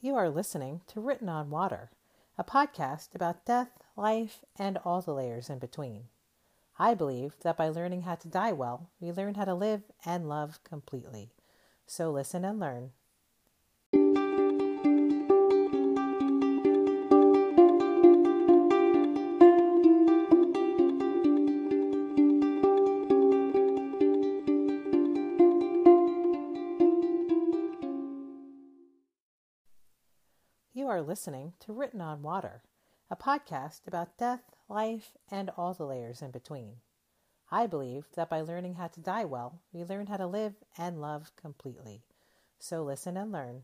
You are listening to Written on Water, a podcast about death, life, and all the layers in between. I believe that by learning how to die well, we learn how to live and love completely. So listen and learn. Listening to Written on Water, a podcast about death, life, and all the layers in between. I believe that by learning how to die well, we learn how to live and love completely. So listen and learn.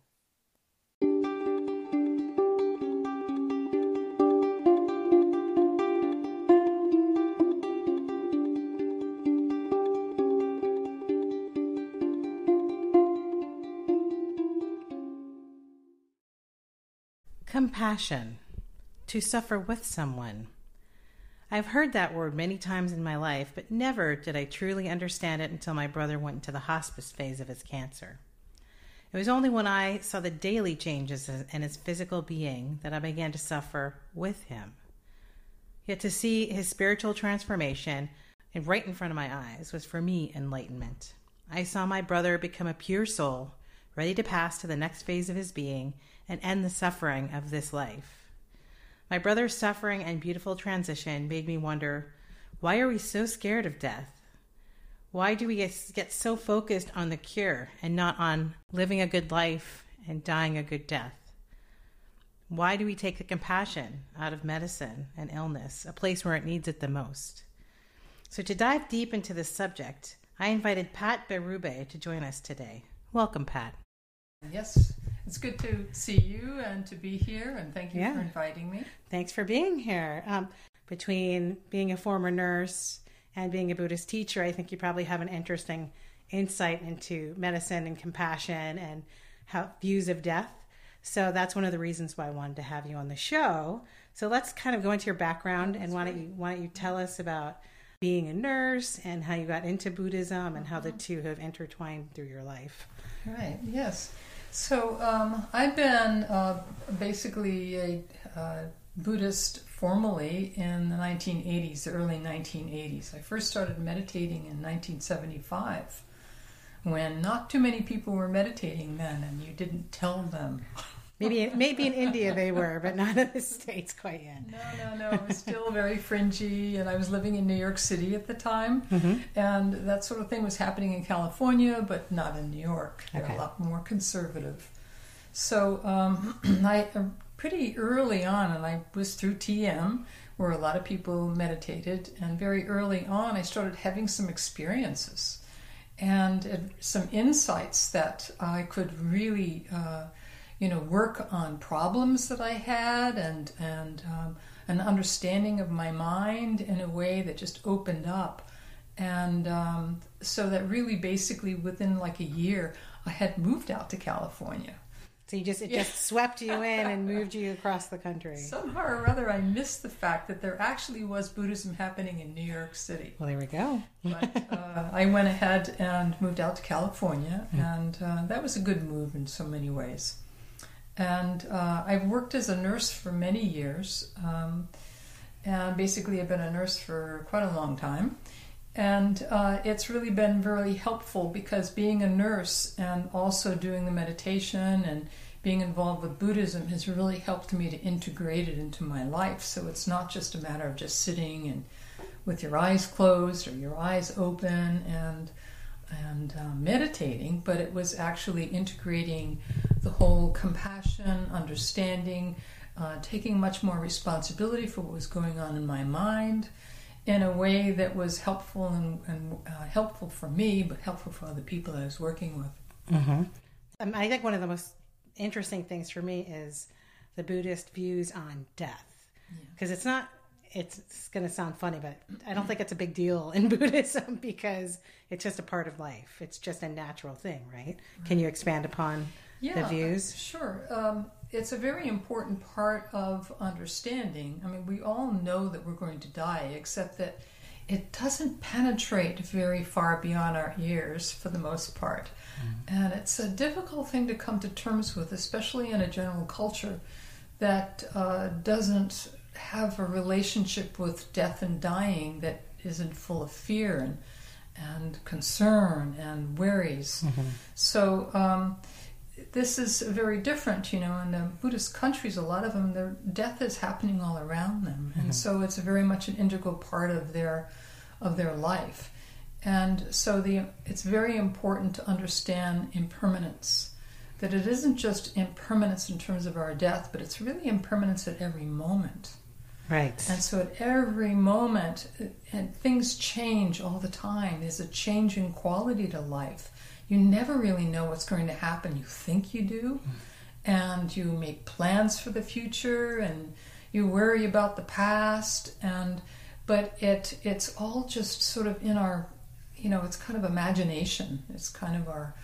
Compassion. To suffer with someone. I've heard that word many times in my life, but never did I truly understand it until my brother went into the hospice phase of his cancer. It was only when I saw the daily changes in his physical being that I began to suffer with him. Yet to see his spiritual transformation right in front of my eyes was for me enlightenment. I saw my brother become a pure soul, ready to pass to the next phase of his being and end the suffering of this life. My brother's suffering and beautiful transition made me wonder why are we so scared of death? Why do we get so focused on the cure and not on living a good life and dying a good death? Why do we take the compassion out of medicine and illness, a place where it needs it the most? So, to dive deep into this subject, I invited Pat Berube to join us today. Welcome, Pat. Yes, it's good to see you and to be here, and thank you Yeah. for inviting me. Thanks for being here. Um, between being a former nurse and being a Buddhist teacher, I think you probably have an interesting insight into medicine and compassion and how views of death. So that's one of the reasons why I wanted to have you on the show. So let's kind of go into your background and why don't you why don't you tell us about being a nurse and how you got into Buddhism and how the two have intertwined through your life. Right, yes. So um, I've been uh, basically a uh, Buddhist formally in the 1980s, the early 1980s. I first started meditating in 1975 when not too many people were meditating then, and you didn't tell them. Maybe maybe in India they were, but not in the States quite yet. No, no, no. It was still very fringy, and I was living in New York City at the time, Mm-hmm. and that sort of thing was happening in California, but not in New York. They're Okay. a lot more conservative. So um, I uh, pretty early on, and I was through TM, where a lot of people meditated, and very early on, I started having some experiences and uh, some insights that I could really, uh, you know, work on problems that I had and and um, an understanding of my mind in a way that just opened up, and um, so that really basically within like a year I had moved out to California. So you just it Yeah. just swept you in and moved you across the country. Somehow or other, I missed the fact that there actually was Buddhism happening in New York City. Well, there we go. but uh, I went ahead and moved out to California, and uh, that was a good move in so many ways. And uh, I've worked as a nurse for many years, um, and basically I've been a nurse for quite a long time. And uh, it's really been very helpful because being a nurse and also doing the meditation and being involved with Buddhism has really helped me to integrate it into my life. So it's not just a matter of just sitting and with your eyes closed or your eyes open and and uh, meditating, but it was actually integrating the whole compassion, understanding, uh, taking much more responsibility for what was going on in my mind in a way that was helpful and, and uh, helpful for me, but helpful for other people I was working with. Mm-hmm. Um, I think one of the most interesting things for me is the Buddhist views on death, because it's not. It's, it's going to sound funny, but I don't think it's a big deal in Buddhism because it's just a part of life. It's just a natural thing, right? Can you expand upon the views? Sure. Um, it's a very important part of understanding. I mean, we all know that we're going to die, except that it doesn't penetrate very far beyond our ears for the most part. And it's a difficult thing to come to terms with, especially in a general culture that uh, doesn't have a relationship with death and dying that isn't full of fear and and concern and worries. So um, this is very different, you know. In the Buddhist countries, a lot of them, their death is happening all around them, and mm-hmm. so it's very much an integral part of their of their life. And so the it's very important to understand impermanence. That it isn't just impermanence in terms of our death, but it's really impermanence at every moment. Right. And so at every moment, and things change all the time. There's a change in quality to life. You never really know what's going to happen. You think you do, and you make plans for the future, and you worry about the past, and but it it's all just sort of in our, you know, it's kind of imagination. It's kind of our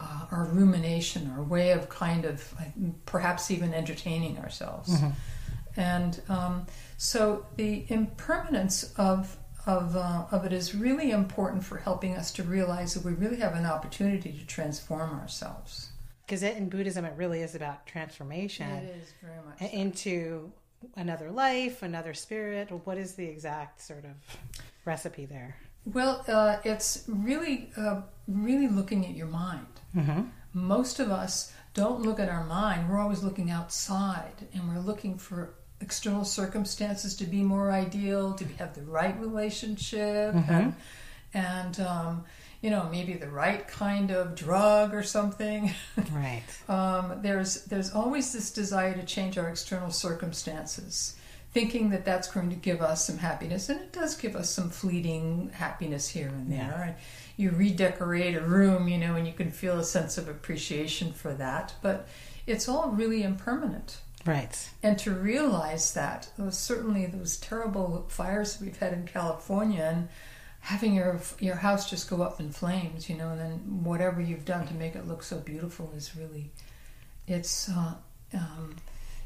uh, our rumination, our way of kind of perhaps even entertaining ourselves. And um, so the impermanence of of uh, of it is really important for helping us to realize that we really have an opportunity to transform ourselves. Because in Buddhism, it really is about transformation It is very much. into another life, another spirit. What is the exact sort of recipe there? Well, uh, it's really uh, really looking at your mind. Mm-hmm. Most of us don't look at our mind. We're always looking outside, and we're looking for external circumstances to be more ideal, to have the right relationship, and, and um, you know maybe the right kind of drug or something. Right. um, there's there's always this desire to change our external circumstances, thinking that that's going to give us some happiness, and it does give us some fleeting happiness here and there. Yeah. And you redecorate a room, you know, and you can feel a sense of appreciation for that, but it's all really impermanent. Right. And to realize that, those, certainly those terrible fires we've had in California, and having your your house just go up in flames, you know, and then whatever you've done to make it look so beautiful is really, it's uh, um,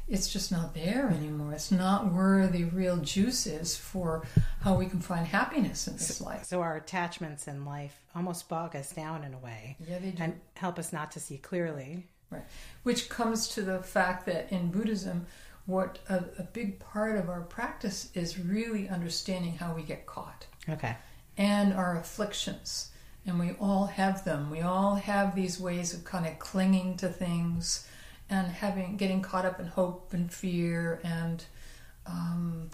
it's just not there anymore. It's not where the real juice is for how we can find happiness in this life. So our attachments in life almost bog us down in a way Yeah, they do. and help us not to see clearly. Right. Which comes to the fact that in Buddhism, what a, a big part of our practice is really understanding how we get caught Okay. and our afflictions. And we all have them. We all have these ways of kind of clinging to things and having getting caught up in hope and fear and um,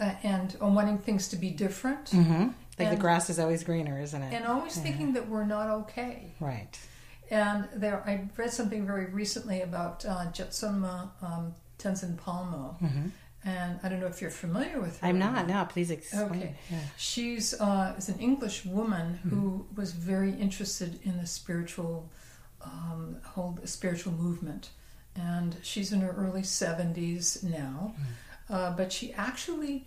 uh, and wanting things to be different Mm-hmm. Like And- the grass is always greener, isn't it? and always thinking that we're not okay. right. And there, I read something very recently about uh, Jetsunma um, Tenzin Palmo, and I don't know if you're familiar with her. I'm not. No, please explain. Okay. Yeah. She's uh, is an English woman who was very interested in the spiritual um, whole spiritual movement, and she's in her early 70s now, uh, but she actually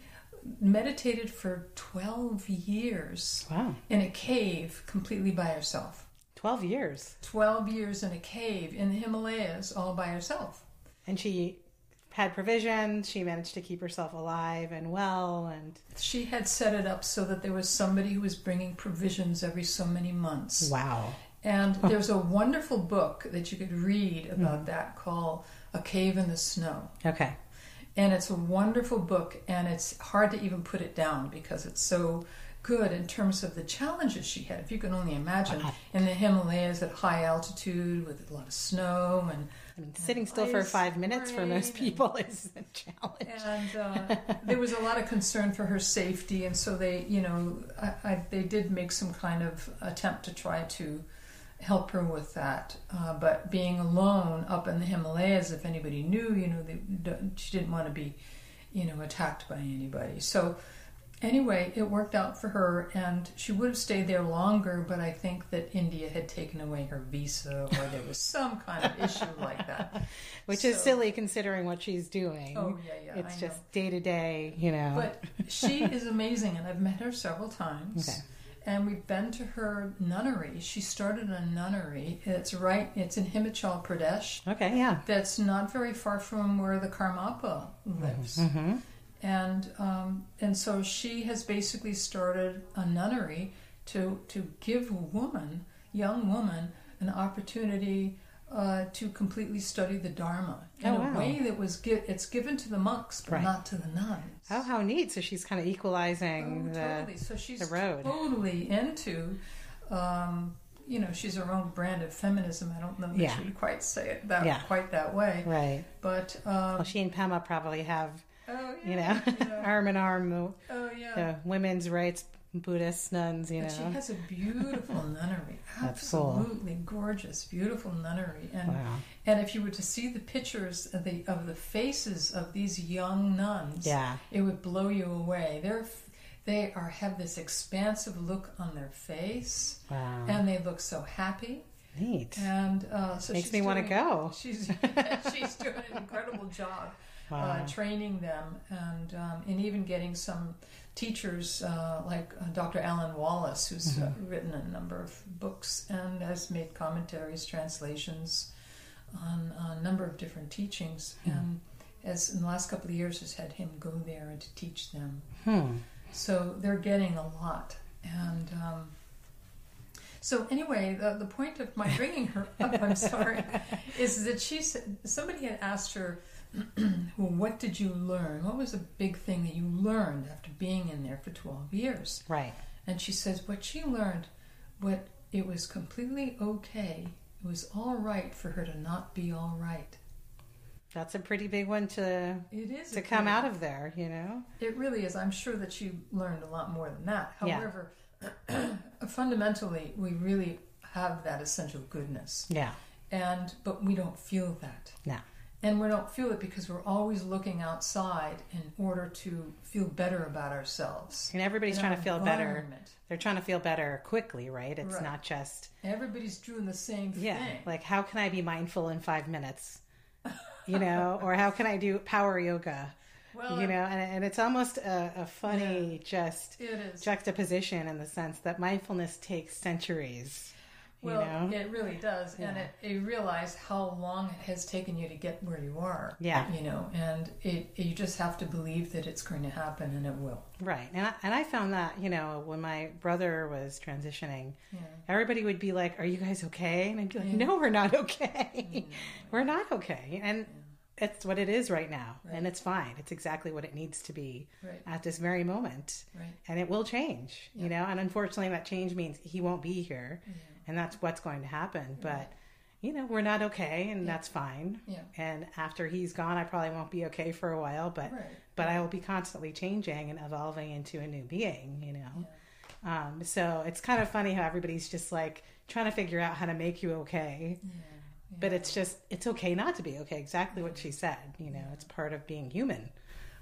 meditated for 12 years Wow. in a cave completely by herself. 12 years. 12 years in a cave in the Himalayas all by herself. And she had provisions. She managed to keep herself alive and well. And She had set it up so that there was somebody who was bringing provisions every so many months. wow. And there's a wonderful book that you could read about mm-hmm. that called A Cave in the Snow. Okay. And it's a wonderful book, and it's hard to even put it down because it's so good in terms of the challenges she had. If you can only imagine in the Himalayas at high altitude with a lot of snow and I mean, sitting still for five minutes for most rain and- people is a challenge. and uh, there was a lot of concern for her safety, and so they, you know, I, I, they did make some kind of attempt to try to help her with that. Uh, but being alone up in the Himalayas, if anybody knew, you know, they, she didn't want to be, you know, attacked by anybody. So anyway, it worked out for her, and she would have stayed there longer, but I think that India had taken away her visa, or there was some kind of issue like that. Which is silly considering what she's doing. Oh yeah, yeah. it's I just day to day, you know. But she is amazing, and I've met her several times. Okay. And we've been to her nunnery. She started a nunnery. It's right. It's in Himachal Pradesh. okay, yeah. That's not very far from where the Karmapa lives. hmm and um, and so she has basically started a nunnery to to give woman, young woman, an opportunity uh, to completely study the Dharma in Oh, a way that was gi- it's given to the monks but Right. not to the nuns. Oh, how neat! So she's kind of equalizing Oh, the. totally. So she's the road. totally into, um, you know, she's her own brand of feminism. I don't know that Yeah. she would quite say it that Yeah. quite that way, Right. but um, Well, she and Pema probably have, oh you know, yeah. arm in arm, the, oh yeah. the women's rights Buddhist nuns, you But she has a beautiful nunnery, cool. absolutely gorgeous, beautiful nunnery, and Wow. and if you were to see the pictures of the of the faces of these young nuns, Yeah. it would blow you away. They're they are have this expansive look on their face, Wow. and they look so happy. Neat. And uh, so Makes me want to go. She's she's doing an incredible job Wow. uh, training them and um, and even getting some teachers uh, like uh, Dr. Alan Wallace, who's uh, Mm-hmm. written a number of books and has made commentaries, translations on a number of different teachings, Hmm. and as in the last couple of years has had him go there and to teach them. Hmm. So they're getting a lot. And um, so, anyway, the, the point of my bringing her up, I'm sorry, is that she said somebody had asked her, well, what did you learn? What was the big thing that you learned after being in there for 12 years? Right. And she says, what she learned, what it was completely okay. It was all right for her to not be all right. That's a pretty big one to It is to come out of there, you know. It really is. I'm sure that you learned a lot more than that. Yeah. However, fundamentally, we really have that essential goodness, Yeah. and but we don't feel that. No. And we don't feel it because we're always looking outside in order to feel better about ourselves. And everybody's in trying to feel better. They're trying to feel better quickly, right? It's Right. not just Everybody's doing the same yeah, thing. like how can I be mindful in five minutes, you know, or how can I do power yoga, well, you know, and, and it's almost a, a funny just it is. juxtaposition in the sense that mindfulness takes centuries, Well, you know. it really does, and it, you realize how long it has taken you to get where you are. Yeah. you know, and it you just have to believe that it's going to happen, and it will. Right. And I, and I found that, you know, when my brother was transitioning, Yeah. everybody would be like, Are you guys okay? And I'd be like, Yeah. No, we're not okay. Mm. we're not okay. And it's what it is right now. Right. And it's fine. It's exactly what it needs to be Right. at this very moment. Right. And it will change, you know. And unfortunately, that change means he won't be here. And that's what's going to happen. But, you know, we're not okay. And that's fine. Yeah. And after he's gone, I probably won't be okay for a while. But Right. but I will be constantly changing and evolving into a new being, you know. Um, so it's kind of funny how everybody's just like trying to figure out how to make you okay, Yeah. but it's just it's okay not to be okay. Exactly what she said, you know. It's part of being human.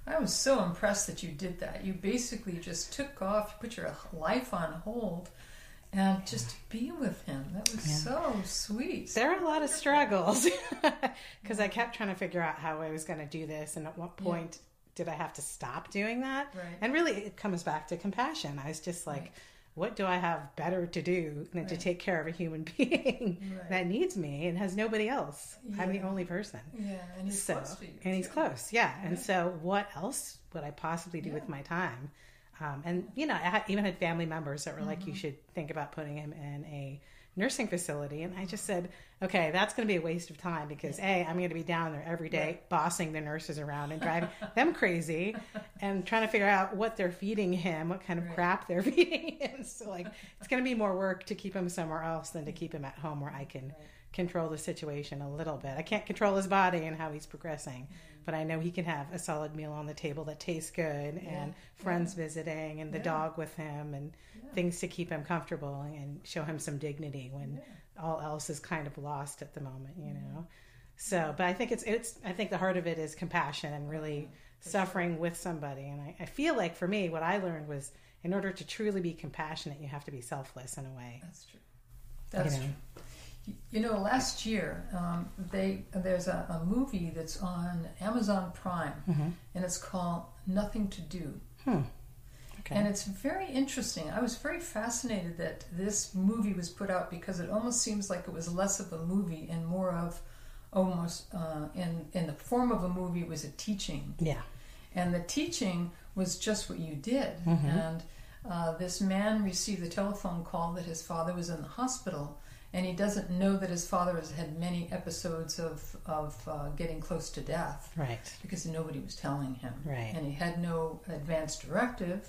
I was so impressed that you did that. You basically just took off, you put your life on hold, and just to be with him. That was Yeah. so sweet. There were a lot of struggles because I kept trying to figure out how I was going to do this, and at what Yeah. point did I have to stop doing that? Right. And really, it comes back to compassion. I was just like, Right. what do I have better to do than to take care of a human being Right. that needs me and has nobody else? I'm the only person. Yeah, and he's so, close and he's close, yeah. And so, what else would I possibly do Yeah. with my time? Um, and you know, I had, even had family members that were like, Mm-hmm. "You should think about putting him in a nursing facility." And I just said, "Okay, that's going to be a waste of time because a, I'm going to be down there every day, Right. bossing the nurses around and driving them crazy, and trying to figure out what they're feeding him, what kind of Right. crap they're feeding him. So, like, it's going to be more work to keep him somewhere else than to keep him at home where I can." Right. Control the situation a little bit. I can't control his body and how he's progressing, mm-hmm. but I know he can have a solid meal on the table that tastes good and friends visiting and the Yeah. dog with him and Yeah. things to keep him comfortable and show him some dignity when all else is kind of lost at the moment, you mm-hmm. know. So, but I think it's it's I think the heart of it is compassion and really suffering with somebody. And I, I feel like for me, what I learned was in order to truly be compassionate, you have to be selfless in a way. That's true. That's know. true. You- know, last year um, they there's a, a movie that's on Amazon Prime, and it's called Nothing to Do. Hmm. Okay. And it's very interesting. I was very fascinated that this movie was put out because it almost seems like it was less of a movie and more of almost uh, in in the form of a movie. It was a teaching, yeah. and the teaching was just what you did. Mhm. And uh, this man received the telephone call that his father was in the hospital, and he doesn't know that his father has had many episodes of of uh, getting close to death Right. because nobody was telling him, Right. and he had no advance directive,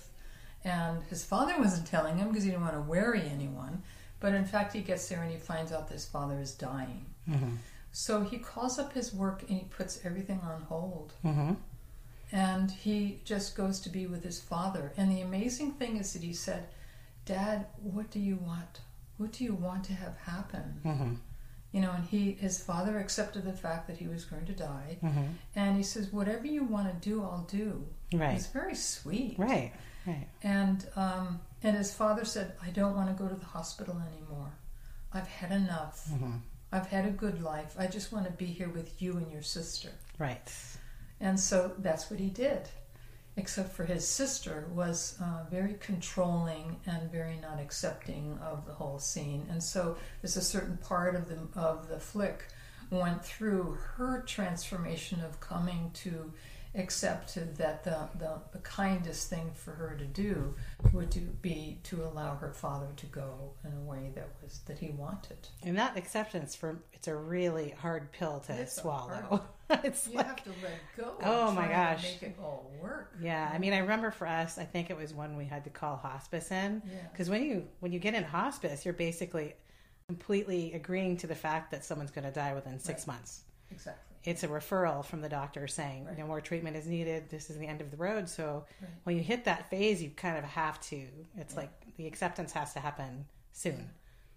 and his father wasn't telling him because he didn't want to worry anyone. But in fact, he gets there and he finds out that his father is dying. Mm-hmm. So he calls up his work and he puts everything on hold. Mm-hmm. And he just goes to be with his father. And the amazing thing is that he said, Dad, what do you want? What do you want to have happen? Mm-hmm. You know, and he his father accepted the fact that he was going to die. Mm-hmm. And he says, Whatever you want to do, I'll do. Right. It's very sweet. Right. Right. And um, and his father said, I don't want to go to the hospital anymore. I've had enough. Mm-hmm. I've had a good life. I just want to be here with you and your sister. Right. And so that's what he did. Except for his sister was uh, very controlling and very not accepting of the whole scene. And so there's a certain part of the of the flick went through her transformation of coming to accept that the, the, the kindest thing for her to do would to be to allow her father to go in a way that was that he wanted. And that acceptance for it's a really hard pill to It's swallow. it's You like have to let go. Oh, my gosh. To make it all work. yeah. I mean, I remember for us, I think it was when we had to call hospice in Yeah. because when you when you get in hospice, you're basically completely agreeing to the fact that someone's going to die within six Right. months. Exactly. It's a referral from the doctor saying Right. no more treatment is needed. This is the end of the road. So Right. when you hit that phase, you kind of have to. It's Yeah. like the acceptance has to happen soon.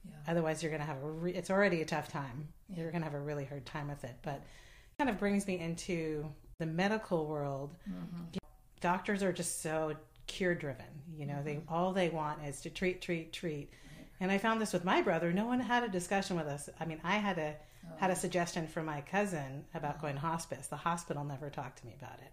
Yeah. Otherwise, you're going to have a. Re- it's already a tough time. Yeah. You're going to have a really hard time with it. But it kind of brings me into the medical world. Mhm. Doctors are just so cure driven. You know, they all they want is to treat, treat, treat. And I found this with my brother. No one had a discussion with us. I mean, I had a had a suggestion from my cousin about going to hospice. The hospital never talked to me about it.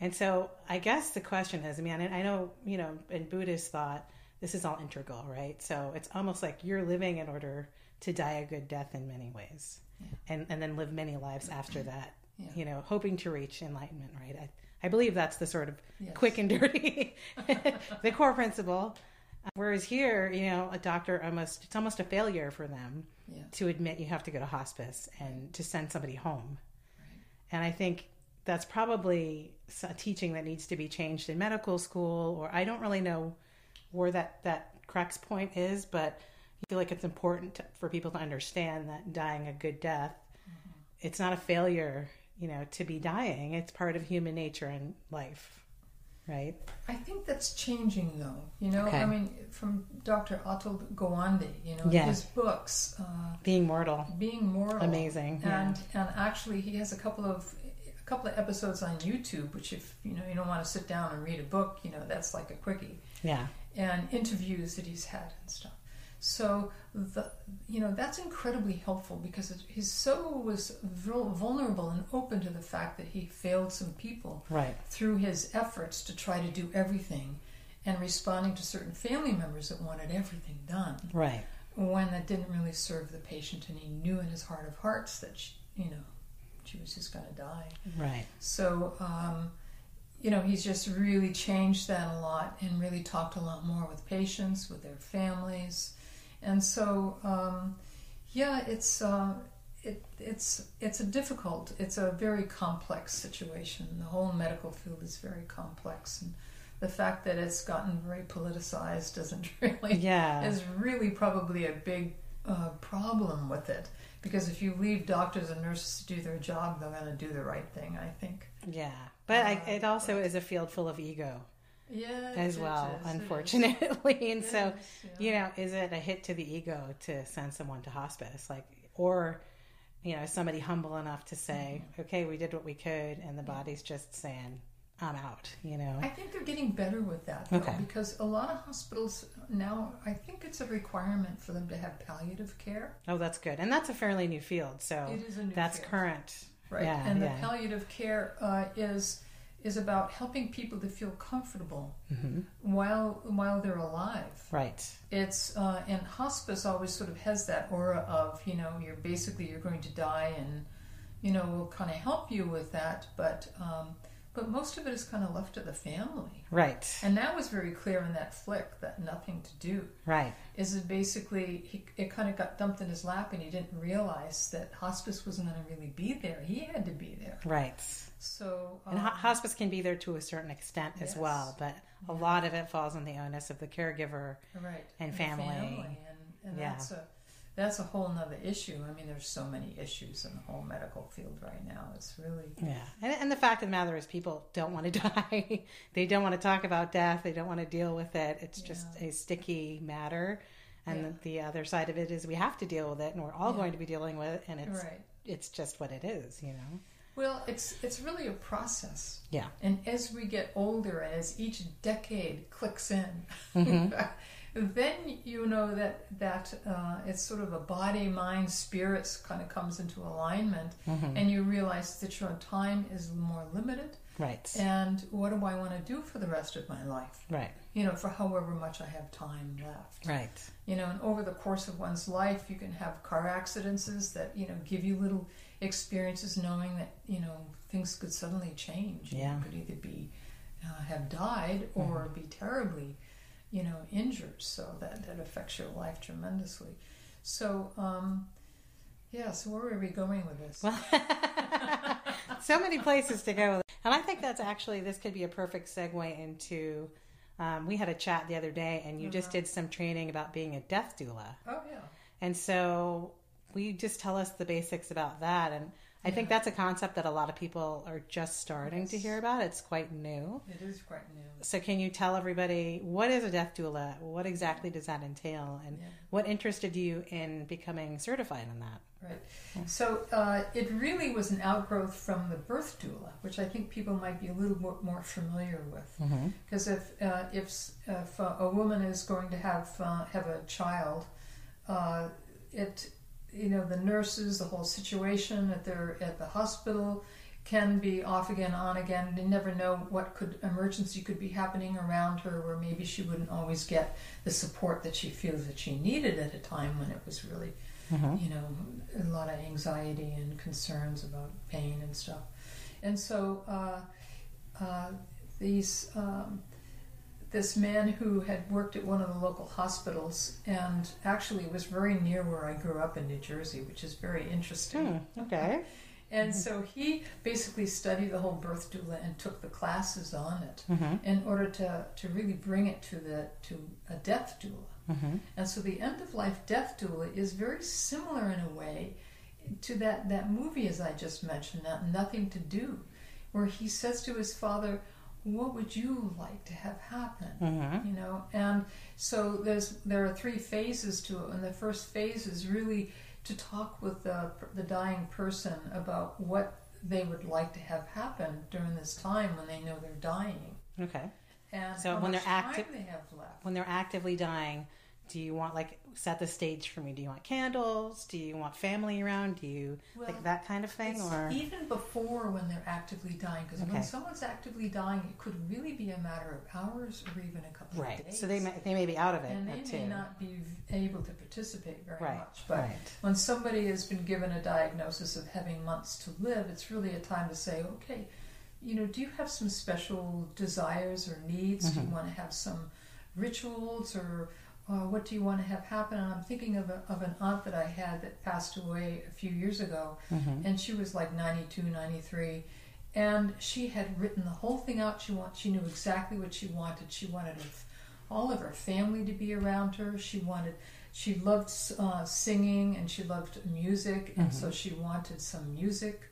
And so I guess the question is, I mean, I know, you know, in Buddhist thought, this is all integral, right? So it's almost like you're living in order to die a good death in many ways Yeah. and, and then live many lives after that, Yeah. you know, hoping to reach enlightenment, right? I, I believe that's the sort of Yes. quick and dirty, the core principle. Whereas here, you know, a doctor almost, it's almost a failure for them Yeah. to admit you have to go to hospice and to send somebody home. Right. And I think that's probably a teaching that needs to be changed in medical school, or I don't really know where that, that crux point is, but I feel like it's important to, for people to understand that dying a good death, mm-hmm. it's not a failure, you know, to be dying. It's part of human nature and life, right? I think that's changing, though. You know, Okay. I mean, from Dr. Atul Gawande, you know, Yeah. his books, uh, Being mortal, being moral, amazing. yeah. and and actually, he has a couple of a couple of episodes on YouTube, which if you know you don't want to sit down and read a book, you know, that's like a quickie. yeah, and interviews that he's had and stuff. So the you know that's incredibly helpful because it, he's so was vulnerable and open to the fact that he failed some people right, through his efforts to try to do everything and responding to certain family members that wanted everything done. Right, when that didn't really serve the patient and he knew in his heart of hearts that she, you know she was just going to die. Right. so, um, you know, he's just really changed that a lot and really talked a lot more with patients, with their families, and so, um, yeah, it's uh, it, it's it's a difficult, it's a very complex situation. The whole medical field is very complex, and the fact that it's gotten very politicized doesn't really Yeah. is really probably a big uh, problem with it. Because if you leave doctors and nurses to do their job, they're going to do the right thing. I think. Yeah, but I, Uh, it also is a field full of ego Yeah. as well, is, unfortunately. And so, yeah. you know, is it a hit to the ego to send someone to hospice, like, or, you know, somebody humble enough to say, Mm-hmm. okay, we did what we could, and the body's just saying, I'm out. You know. I think they're getting better with that though, Okay. because a lot of hospitals now, I think it's a requirement for them to have palliative care. oh, that's good, and that's a fairly new field, so It is a new that's field. current. Right, Yeah, and yeah. the palliative care uh, is is about helping people to feel comfortable hmm while while they're alive. Right. it's uh, and hospice always sort of has that aura of you know you're basically you're going to die and you know we'll kind of help you with that but um, but most of it is kind of left to the family. Right. And that was very clear in that flick that nothing to do. Right. Is it basically he, it kind of got dumped in his lap and he didn't realize that hospice wasn't going to really be there. He had to be there. Right. So And um, ho- hospice can be there to a certain extent as Yes. well, but a lot of it falls on the onus of the caregiver. right and the family. and, and Yeah. that's a that's a whole nother issue. I mean, there's so many issues in the whole medical field right now. It's really Yeah. And, and the fact of the matter is, people don't want to die. they don't want to talk about death. They don't want to deal with it. It's just a sticky matter. And Yeah. the, the other side of it is we have to deal with it, and we're all Yeah. going to be dealing with it, and it's right. it's just what it is, you know. Well, it's it's really a process. Yeah. And as we get older, and as each decade clicks in, Mm-hmm. Then you know that that uh, it's sort of a body, mind, spirits kind of comes into alignment, Mm-hmm. and you realize that your time is more limited. Right. And what do I want to do for the rest of my life? Right. You know, for however much I have time left. Right. You know, and over the course of one's life, you can have car accidents that you know give you little experiences, knowing that you know things could suddenly change. Yeah. you could either be uh, have died or be terribly, you know, injured. So that that affects your life tremendously. So, um, yeah. So where are we going with this? Well, so many places to go. And I think that's actually, this could be a perfect segue into. Um, we had a chat the other day, and you just Uh-huh. did some training about being a death doula. oh yeah. And so, will you just tell us the basics about that? And I think that's a concept that a lot of people are just starting to hear about. It's quite new. It is quite new. So, can you tell everybody what is a death doula? What exactly does that entail? And Yeah. what interested you in becoming certified in that? Right. So uh, it really was an outgrowth from the birth doula, which I think people might be a little more, more familiar with. Mm-hmm. Because if uh, if if uh, a woman is going to have uh, have a child, uh, it you know the nurses, the whole situation at their at the hospital can be off again, on again. They never know what could emergency could be happening around her, where maybe she wouldn't always get the support that she feels that she needed at a time when it was really Mm-hmm. you know, a lot of anxiety and concerns about pain and stuff. And so uh, uh, these um, this man who had worked at one of the local hospitals and actually was very near where I grew up in New Jersey, which is very interesting. Hmm, okay. And so he basically studied the whole birth doula and took the classes on it Mm-hmm. in order to, to really bring it to the to a death doula. Mm-hmm. And so the end of life death doula is very similar in a way to that, that movie, as I just mentioned, that Nothing to Do, where he says to his father, What would you like to have happen? Mm-hmm. You know, and so there's there are three phases to it, and the first phase is really to talk with the the dying person about what they would like to have happen during this time when they know they're dying, Okay. and So when they're active- they have left. When they're actively dying, do you want like set the stage for me? Do you want candles? Do you want family around? Do you Well, like that kind of thing? Or even before when they're actively dying, because Okay. when someone's actively dying, it could really be a matter of hours or even a couple of days. right? So they may, they may be out of it and they too. may not be able to participate very right. much. But right. when somebody has been given a diagnosis of having months to live, it's really a time to say, okay, you know, do you have some special desires or needs? Do you Mhm. want to have some rituals or uh, what do you want to have happen? And I'm thinking of, a, of an aunt that I had that passed away a few years ago, Mm-hmm. and she was like 92, 93. And she had written the whole thing out. She want, she knew exactly what she wanted. She wanted her, all of her family to be around her. She wanted, she loved uh, singing and she loved music, and so Mhm. she wanted some music,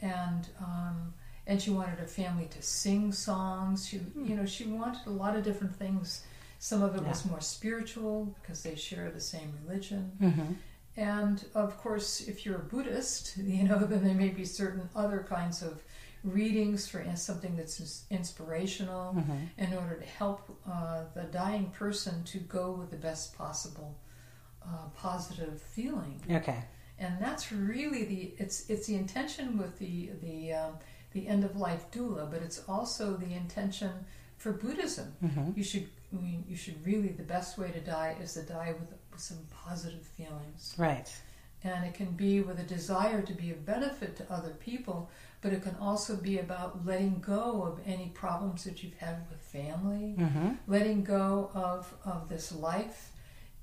and um, and she wanted her family to sing songs. She, you know, she wanted a lot of different things. Some of it was more spiritual because they share the same religion. Mm-hmm. And of course, if you're a Buddhist, you know, then there may be certain other kinds of readings for something that's inspirational Mm-hmm. in order to help uh, the dying person to go with the best possible uh, positive feeling. Okay. And that's really the it's it's the intention with the the um, the end of life doula, but it's also the intention for Buddhism. Mm-hmm. You should I mean, you should really the best way to die is to die with, with some positive feelings Right. and it can be with a desire to be of benefit to other people, but it can also be about letting go of any problems that you've had with family, Mm-hmm. letting go of, of this life.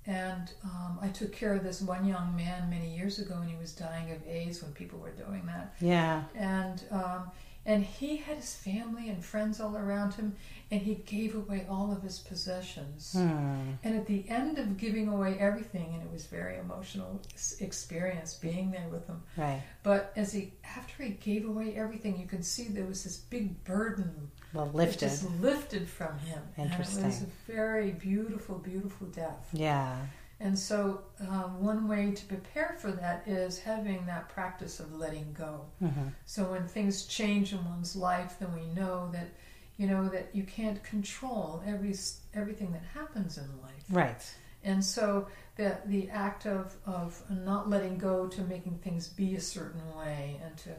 And um, I took care of this one young man many years ago when he was dying of AIDS when people were doing that. Yeah. And um, and he had his family and friends all around him, and he gave away all of his possessions. Hmm. And at the end of giving away everything, and it was very emotional experience being there with him. Right. But as he after he gave away everything, you can see there was this big burden Well, lifted. just lifted from him. And it was Interesting. a very beautiful, beautiful death. Yeah. And so, um, one way to prepare for that is having that practice of letting go. Mm-hmm. So when things change in one's life, then we know that, you know, that you can't control every everything that happens in life. Right. And so the the act of of not letting go to making things be a certain way and to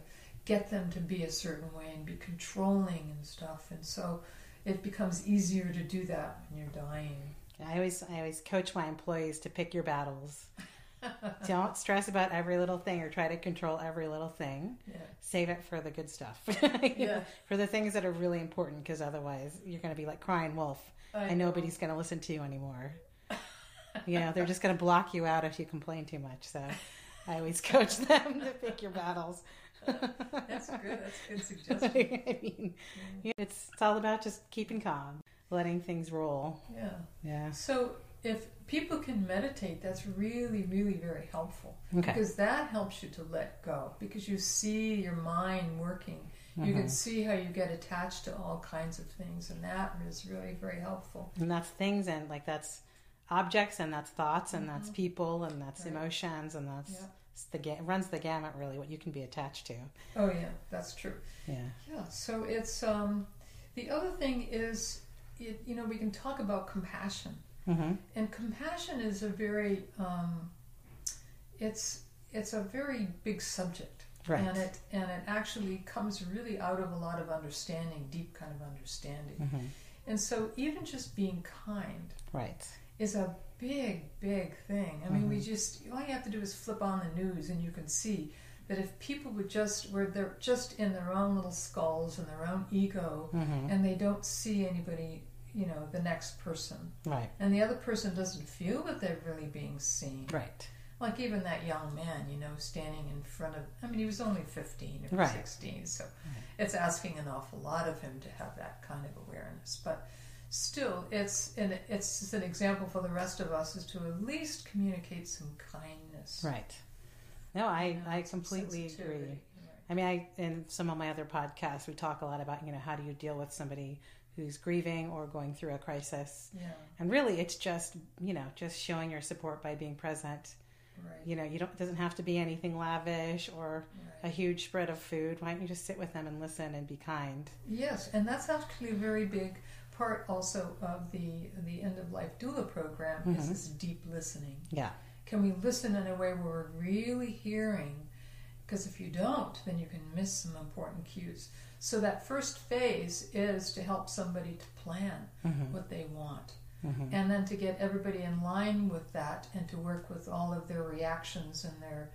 get them to be a certain way and be controlling and stuff. And so it becomes easier to do that when you're dying. I always I always coach my employees to pick your battles. Don't stress about every little thing or try to control every little thing. Yeah. Save it for the good stuff. Yeah. For the things that are really important because otherwise you're going to be like crying wolf I and know. nobody's going to listen to you anymore. you know, they're just going to block you out if you complain too much. So I always coach them to pick your battles. That's good. That's a good suggestion. I mean, it's, it's all about just keeping calm, letting things roll. Yeah. Yeah. So if people can meditate, that's really, really very helpful. Okay. Because that helps you to let go. Because you see your mind working. You can Mhm. see how you get attached to all kinds of things, and that is really very helpful. And that's things and like that's objects and that's thoughts and that's people and that's Right. emotions and that's Yeah. the ga- runs the gamut really what you can be attached to. Oh yeah, that's true. Yeah. Yeah. So it's um, the other thing is, it, you know, we can talk about compassion. Mm-hmm. And compassion is a very, um, it's it's a very big subject, Right. and it and it actually comes really out of a lot of understanding, deep kind of understanding. Mm-hmm. And so even just being kind Right. is a big, big thing. I mean, we Mhm. just all you have to do is flip on the news, and you can see that if people would just were they're just in their own little skulls and their own ego, Mm-hmm. and they don't see anybody, you know, the next person Right. and the other person doesn't feel that they're really being seen. Right. Like even that young man, you know, standing in front of, I mean, he was only 15 or Right. 16, so it's asking an awful lot of him to have that kind of awareness. But still, it's an, it's an example for the rest of us is to at least communicate some kindness. Right. No, I you know, I completely agree. Right. I mean, I in some of my other podcasts we talk a lot about you know how do you deal with somebody who's grieving or going through a crisis, Yeah, and really it's just you know just showing your support by being present. right. You know, you don't it doesn't have to be anything lavish or a huge spread of food. Why don't you just sit with them and listen and be kind? Yes, and that's actually a very big part also of the the end of life doula program is Mhm. this deep listening. Yeah. Can we listen in a way where we're really hearing? Because if you don't, then you can miss some important cues. So that first phase is to help somebody to plan Mm-hmm. what they want, Mm-hmm. and then to get everybody in line with that, and to work with all of their reactions and their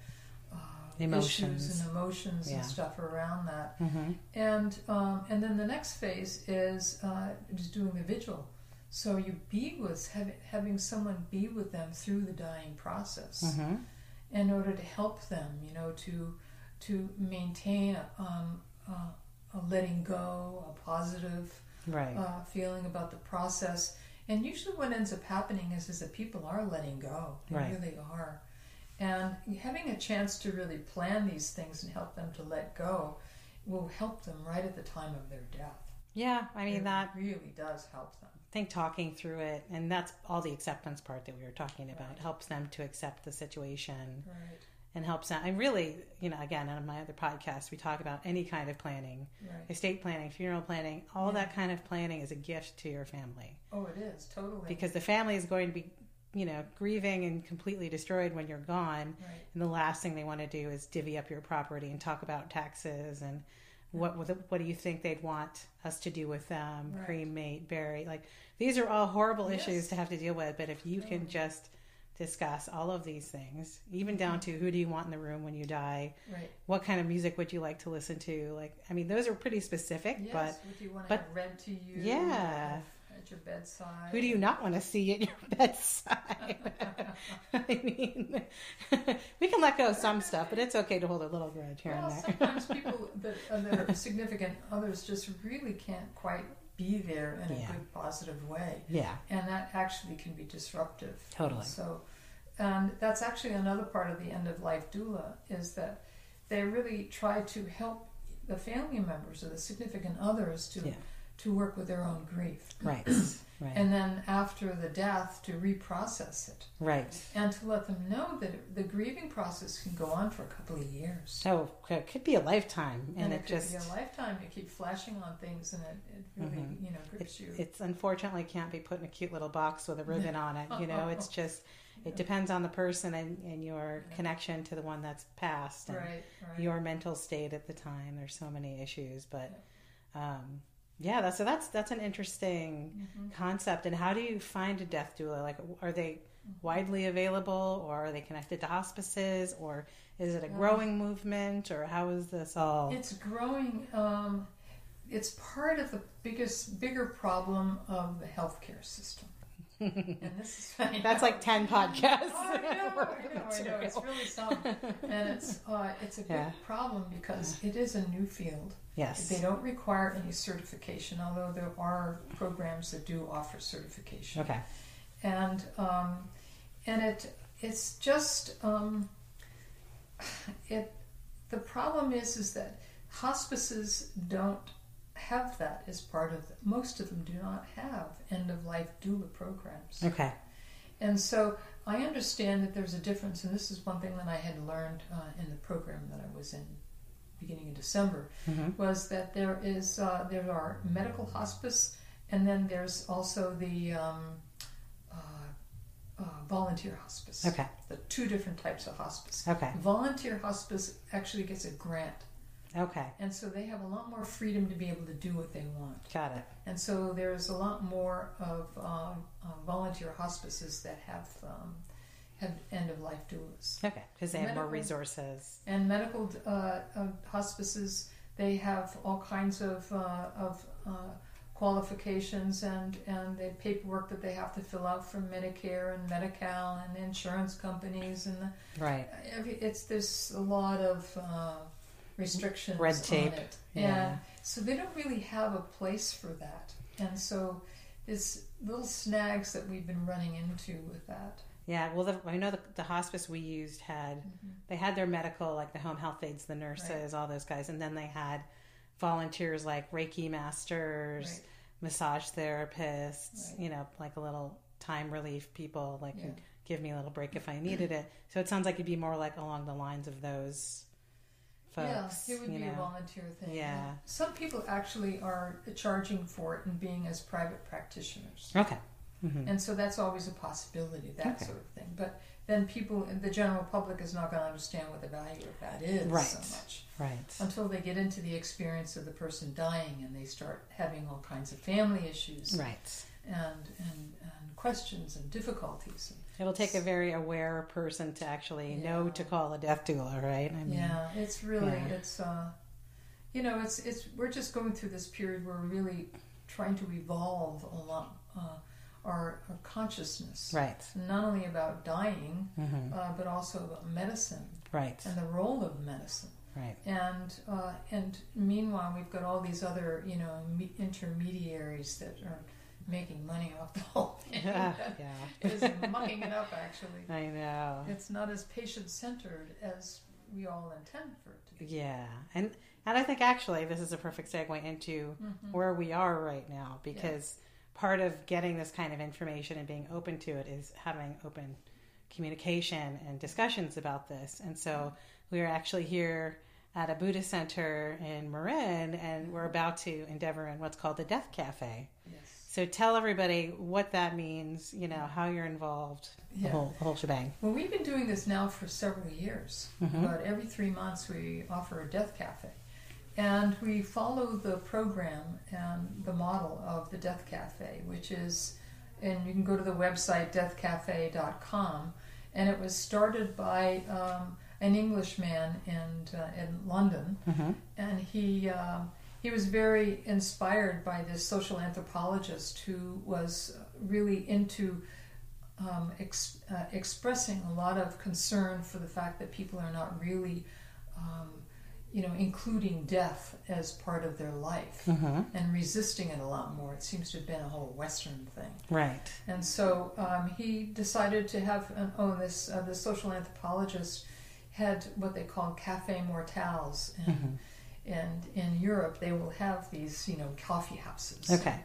uh, Emotions. issues and emotions Yeah. and stuff around that. Mm-hmm. And um, and then the next phase is uh, just doing the vigil. So you be with having, having someone be with them through the dying process Mm-hmm. in order to help them, you know, to to maintain um, uh, a letting go, a positive Right. uh, feeling about the process. And usually, what ends up happening is is that people are letting go. They Right. really are. And having a chance to really plan these things and help them to let go will help them right at the time of their death. yeah. I mean it that. really does help them. I think talking through it, and that's all the acceptance part that we were talking about, Right. helps them to accept the situation Right, and helps them. And really, you know, again, on my other podcast, we talk about any kind of planning, right. estate planning, funeral planning, all Yeah. that kind of planning is a gift to your family Oh, it is totally because the family is going to be, you know, grieving and completely destroyed when you're gone. right. And the last thing they want to do is divvy up your property and talk about taxes and what what what do you think they'd want us to do with them? Cremate, bury. Like these are all horrible Yes. issues to have to deal with. But if you can just discuss all of these things, even down to who do you want in the room when you die, Right. what kind of music would you like to listen to? Like, I mean, those are pretty specific, Yes. but do you want to but- have read to you? Yeah. At your bedside. who do you not want to see at your bedside? I mean, we can let go of some stuff, but it's okay to hold a little grudge here Well, and there. sometimes people that, uh, that are significant others just really can't quite be there in Yeah. a good, positive way. Yeah, and that actually can be disruptive. Totally. So, and that's actually another part of the end of life doula is that they really try to help the family members or the significant others to Yeah. to work with their own grief, right, right, and then after the death to reprocess it right. and to let them know that the grieving process can go on for a couple of years. So it could be a lifetime, and, And, it, it, could just be a lifetime to keep flashing on things, and it, it really, Mhm. you know, grips you. it's unfortunately can't be put in a cute little box with a ribbon on it. You know, it's just it depends on the person and, and your Yeah. connection to the one that's passed and right, right. your mental state at the time. There's so many issues, but um, yeah, that's so that's that's an interesting Mhm. concept. And how do you find a death doula? Like, are they widely available, or are they connected to hospices, or is it a growing movement, or how is this all? It's growing. Um, it's part of the biggest, bigger problem of the healthcare system. and this is That's like ten podcasts. Oh, I know, I know, I know. It's really something, and it's uh, it's a big Yeah. problem because it is a new field. Yes. They don't require any certification, although there are programs that do offer certification. Okay. and um, and it it's just um, it the problem is is that hospices don't have that as part of most of them do not have end of life doula programs Okay. and so I understand that there's a difference and this is one thing that I had learned uh, in the program that I was in beginning in December hmm was that there is uh, there are medical hospice, and then there's also the um, uh, uh, volunteer hospice. Okay. The two different types of hospice. Okay. Volunteer hospice actually gets a grant, Okay. and so they have a lot more freedom to be able to do what they want. Got it. And so there's a lot more of um, uh, volunteer hospices that have um, have end of life doulas. Okay. Because they have more resources. And medical uh, uh, hospices, they have all kinds of, uh, of uh, qualifications and, and the paperwork that they have to fill out for Medicare and Medi-Cal and insurance companies and the, Right. it's there's a lot of uh, restrictions Red tape, yeah. And so they don't really have a place for that. And so there's little snags that we've been running into with that. Yeah. Well, the, I know the, the hospice we used had mm-hmm. they had their medical, like the home health aides, the nurses, all those guys, and then they had volunteers like Reiki masters, Right. massage therapists. Right. You know, like a little time relief people, like Yeah. give me a little break if I needed it. So it sounds like it'd be more like along the lines of those folks. Yeah, it would be a volunteer thing. Yeah. Some people actually are charging for it and being as private practitioners. Okay. Hmm And so that's always a possibility, that Okay. sort of thing. But then people, the general public is not going to understand what the value of that is Right. so much Right. until they get into the experience of the person dying and they start having all kinds of family issues Right. and, and, and questions and difficulties. It'll take a very aware person to actually know to call a death doula, right? I mean, yeah, it's really yeah. it's uh, you know it's it's we're just going through this period where we're really trying to evolve a lot uh, our, our consciousness, right. not only about dying hmm uh, but also about medicine Right. and the role of medicine. Right. And uh, and meanwhile, we've got all these other you know me- intermediaries that are making money off the whole thing. yeah. is mucking it up actually. I know. It's not as patient centered as we all intend for it to be. Yeah, and and I think actually this is a perfect segue into Mhm. where we are right now because part of getting this kind of information and being open to it is having open communication and discussions about this. And so we are actually here at a Buddhist center in Marin, and we're about to endeavor in what's called the Death Cafe. Yes. So tell everybody what that means. You know how you're involved, the Yeah. whole the whole shebang. Well, we've been doing this now for several years. Mhm. About every three months, we offer a death cafe. And we follow the program and the model of the Death Cafe, which is, and you can go to the website deathcafe.com, and it was started by um, an Englishman in uh, in London, hmm and he um, he was very inspired by this social anthropologist who was really into um, ex- uh, expressing a lot of concern for the fact that people are not really, um, you know, including death as part of their life hmm and resisting it a lot more. It seems to have been a whole Western thing. Right. And so um, he decided to have an, oh this uh, the social anthropologist had what they call cafe mortels and hmm and in Europe they will have these you know coffee houses Okay.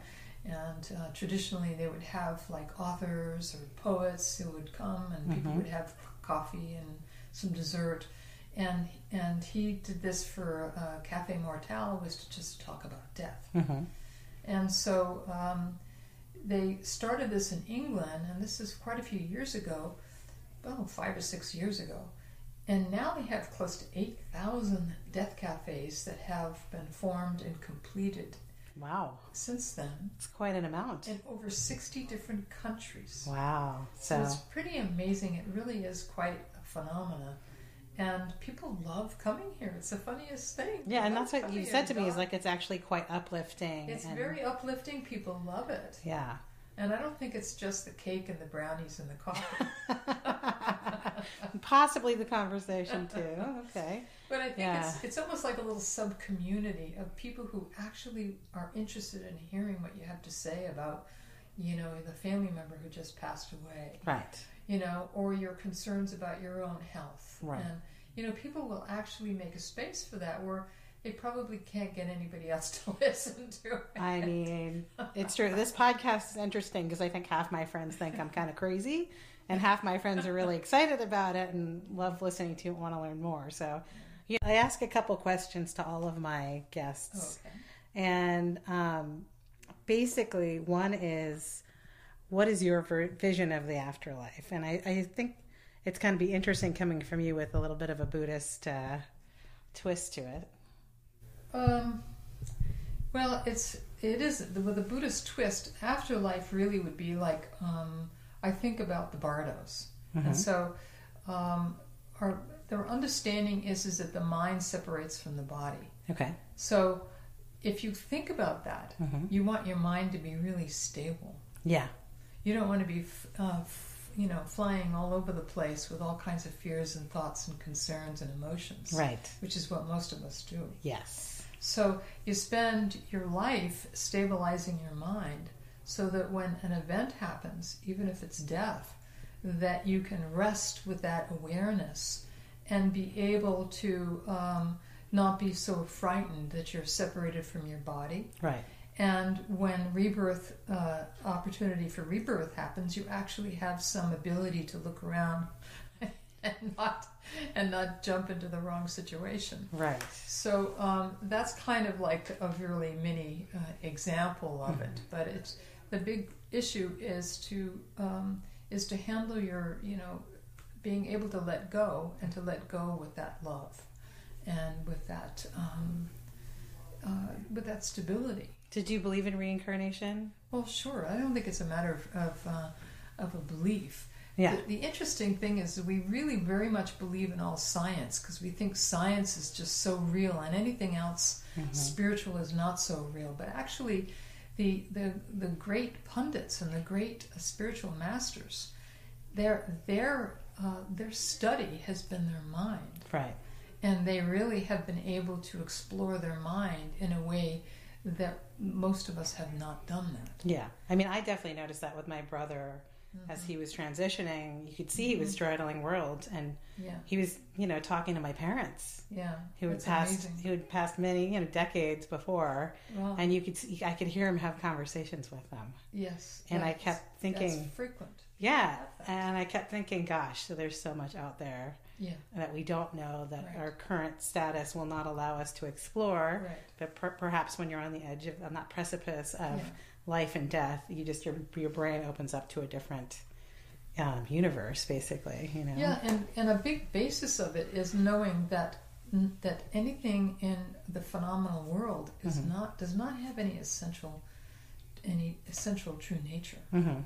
and uh, traditionally they would have like authors or poets who would come and people Mhm. would have coffee and some dessert and and he did this for uh, cafe mortel was to just talk about death hmm and so um, they started this in England, and this is quite a few years ago, well, five or six years ago. And now they have close to 8,000 death cafes that have been formed and completed Wow. since then It's quite an amount. in over 60 different countries. Wow. So So, it's pretty amazing. It really is quite a phenomenon. And people love coming here. It's the funniest thing. yeah, and that's what you said to to me is like it's actually quite uplifting. It's and- very uplifting. People love it. Yeah. And I don't think it's just the cake and the brownies and the coffee. Possibly the conversation too. Okay. but I think Yeah. it's it's almost like a little sub community of people who actually are interested in hearing what you have to say about, you know, the family member who just passed away, Right. You know, or your concerns about your own health. Right. And you know, people will actually make a space for that where they probably can't get anybody else to listen to it. I mean, it's true. This podcast is interesting because I think half my friends think I'm kind of crazy, and half my friends are really excited about it and love listening to it, want to learn more. So, yeah, I ask a couple questions to all of my guests, Okay. and um, basically, one is, what is your ver- vision of the afterlife? And I, I think it's going to be interesting coming from you with a little bit of a Buddhist uh, twist to it. Um, well, it's it is with a Buddhist twist. Afterlife really would be like um, I think about the bardos, Mhm. and so um, our their understanding is is that the mind separates from the body. Okay. So if you think about that, hmm you want your mind to be really stable. Yeah. You don't want to be, uh, f- you know, flying all over the place with all kinds of fears and thoughts and concerns and emotions, Right. which is what most of us do. Yes. So you spend your life stabilizing your mind so that when an event happens, even if it's death, that you can rest with that awareness and be able to um, not be so frightened that you're separated from your body. Right. And when rebirth, uh, opportunity for rebirth happens, you actually have some ability to look around and not and not jump into the wrong situation. Right. So um, that's kind of like a really mini uh, example of it. Mhm. But it's the big issue is to um, is to handle your you know being able to let go and to let go with that love and with that um, uh, with that stability. Did you believe in reincarnation? Well, sure. I don't think it's a matter of of, uh, of a belief. Yeah. The, the interesting thing is that we really very much believe in all science because we think science is just so real, and anything else Mhm. spiritual is not so real. But actually, the the the great pundits and the great uh, spiritual masters, their their uh, their study has been their mind, Right. and they really have been able to explore their mind in a way that most of us have not done that. Yeah. I mean, I definitely noticed that with my brother as he was transitioning. You could see he was Mhm. straddling worlds, and Yeah, he was, you know, talking to my parents yeah. who had passed, amazing. who had passed many, you know, decades before, Wow. and you could, see, I could hear him have conversations with them, Yes. and I kept thinking, That's frequent. Yeah, and I kept thinking, gosh, so there's so much out there Yeah. that we don't know that Right. our current status will not allow us to explore. Right. But per- perhaps when you're on the edge of on that precipice of Yeah. life and death, you just your your brain opens up to a different um, universe, basically. You know. Yeah, and, and a big basis of it is knowing that that anything in the phenomenal world is Mhm. not does not have any essential any essential true nature. hmm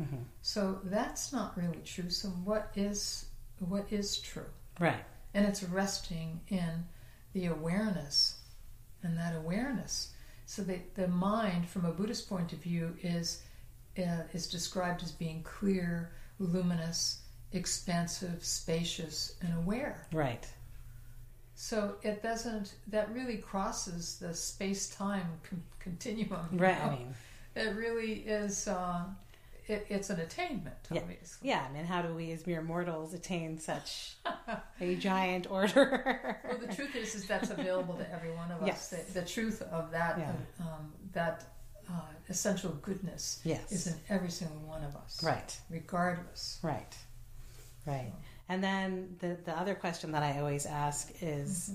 Mhm. So that's not really true. So what is what is true? Right. And it's resting in the awareness and that awareness. So the, the mind, from a Buddhist point of view, is uh, is described as being clear, luminous, expansive, spacious, and aware. Right. So it doesn't. That really crosses the space-time con- continuum. you Right. know? I mean, it really is. Uh, it, it's an attainment, Yeah. obviously. yeah. I mean, how do we as mere mortals attain such a giant order? Well, the truth is, is that's available to every one of us. Yes. The, the truth of that, Yeah. um, that uh, essential goodness yes. is in every single one of us, right. regardless. Right. Right. And then the the other question that I always ask is,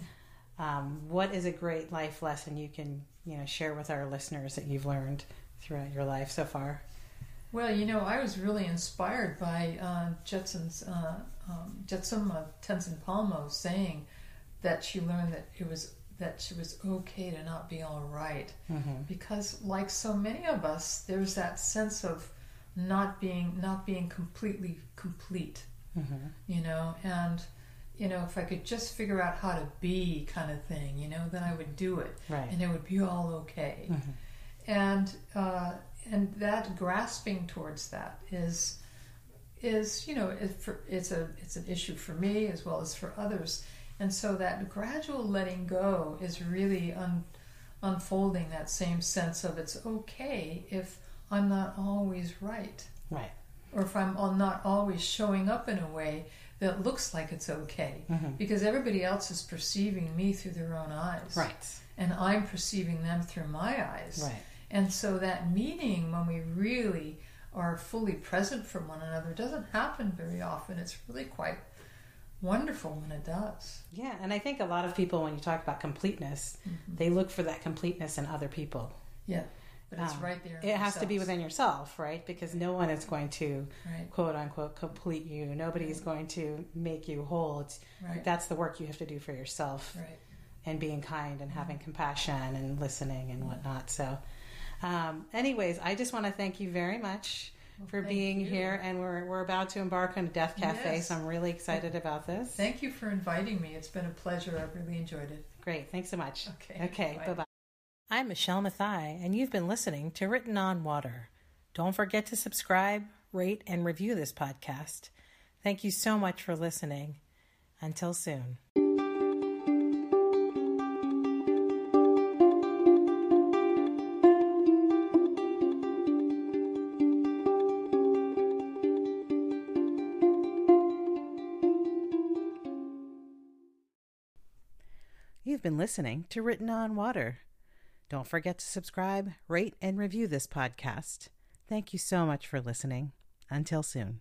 Mm-hmm. um, what is a great life lesson you can you know share with our listeners that you've learned throughout your life so far? Well, you know, I was really inspired by uh, Jetson's uh, um, Jetsunma Tenzin Palmo saying that she learned that it was that she was okay to not be all right. Mm-hmm. because like so many of us there's that sense of not being not being completely complete Mm-hmm. you know and you know if i could just figure out how to be kind of thing you know then i would do it Right. and it would be all okay Mhm. and uh, and that grasping towards that is is you know it for, it's a it's an issue for me as well as for others and so that gradual letting go is really un, unfolding that same sense of it's okay if i'm not always right Right. or if i'm not always showing up in a way that looks like it's okay Mhm. because everybody else is perceiving me through their own eyes Right. and i'm perceiving them through my eyes Right. And so that meeting, when we really are fully present for one another, doesn't happen very often. It's really quite wonderful when it does. Yeah, and I think a lot of people, when you talk about completeness, they look for that completeness in other people. Yeah, but it's Um, right there. It has to be within yourself, right? Because no one is going to Right, quote unquote complete you. Nobody's going to make you whole. It's, right, That's the work you have to do for yourself. right. and being kind and having compassion and listening and whatnot. So, um, anyways, I just want to thank you very much Well, for being you. here. And we're, we're about to embark on a Death Cafe, Yes. so I'm really excited about this. Thank you for inviting me. It's been a pleasure. I've really enjoyed it. Great. Thanks so much. Okay, Okay. bye. Bye bye. I'm Michelle Mathai, and you've been listening to Written on Water. Don't forget to subscribe, rate, and review this podcast. Thank you so much for listening. Until soon. Listening to Written on Water. Don't forget to subscribe, rate, and review this podcast. Thank you so much for listening. Until soon.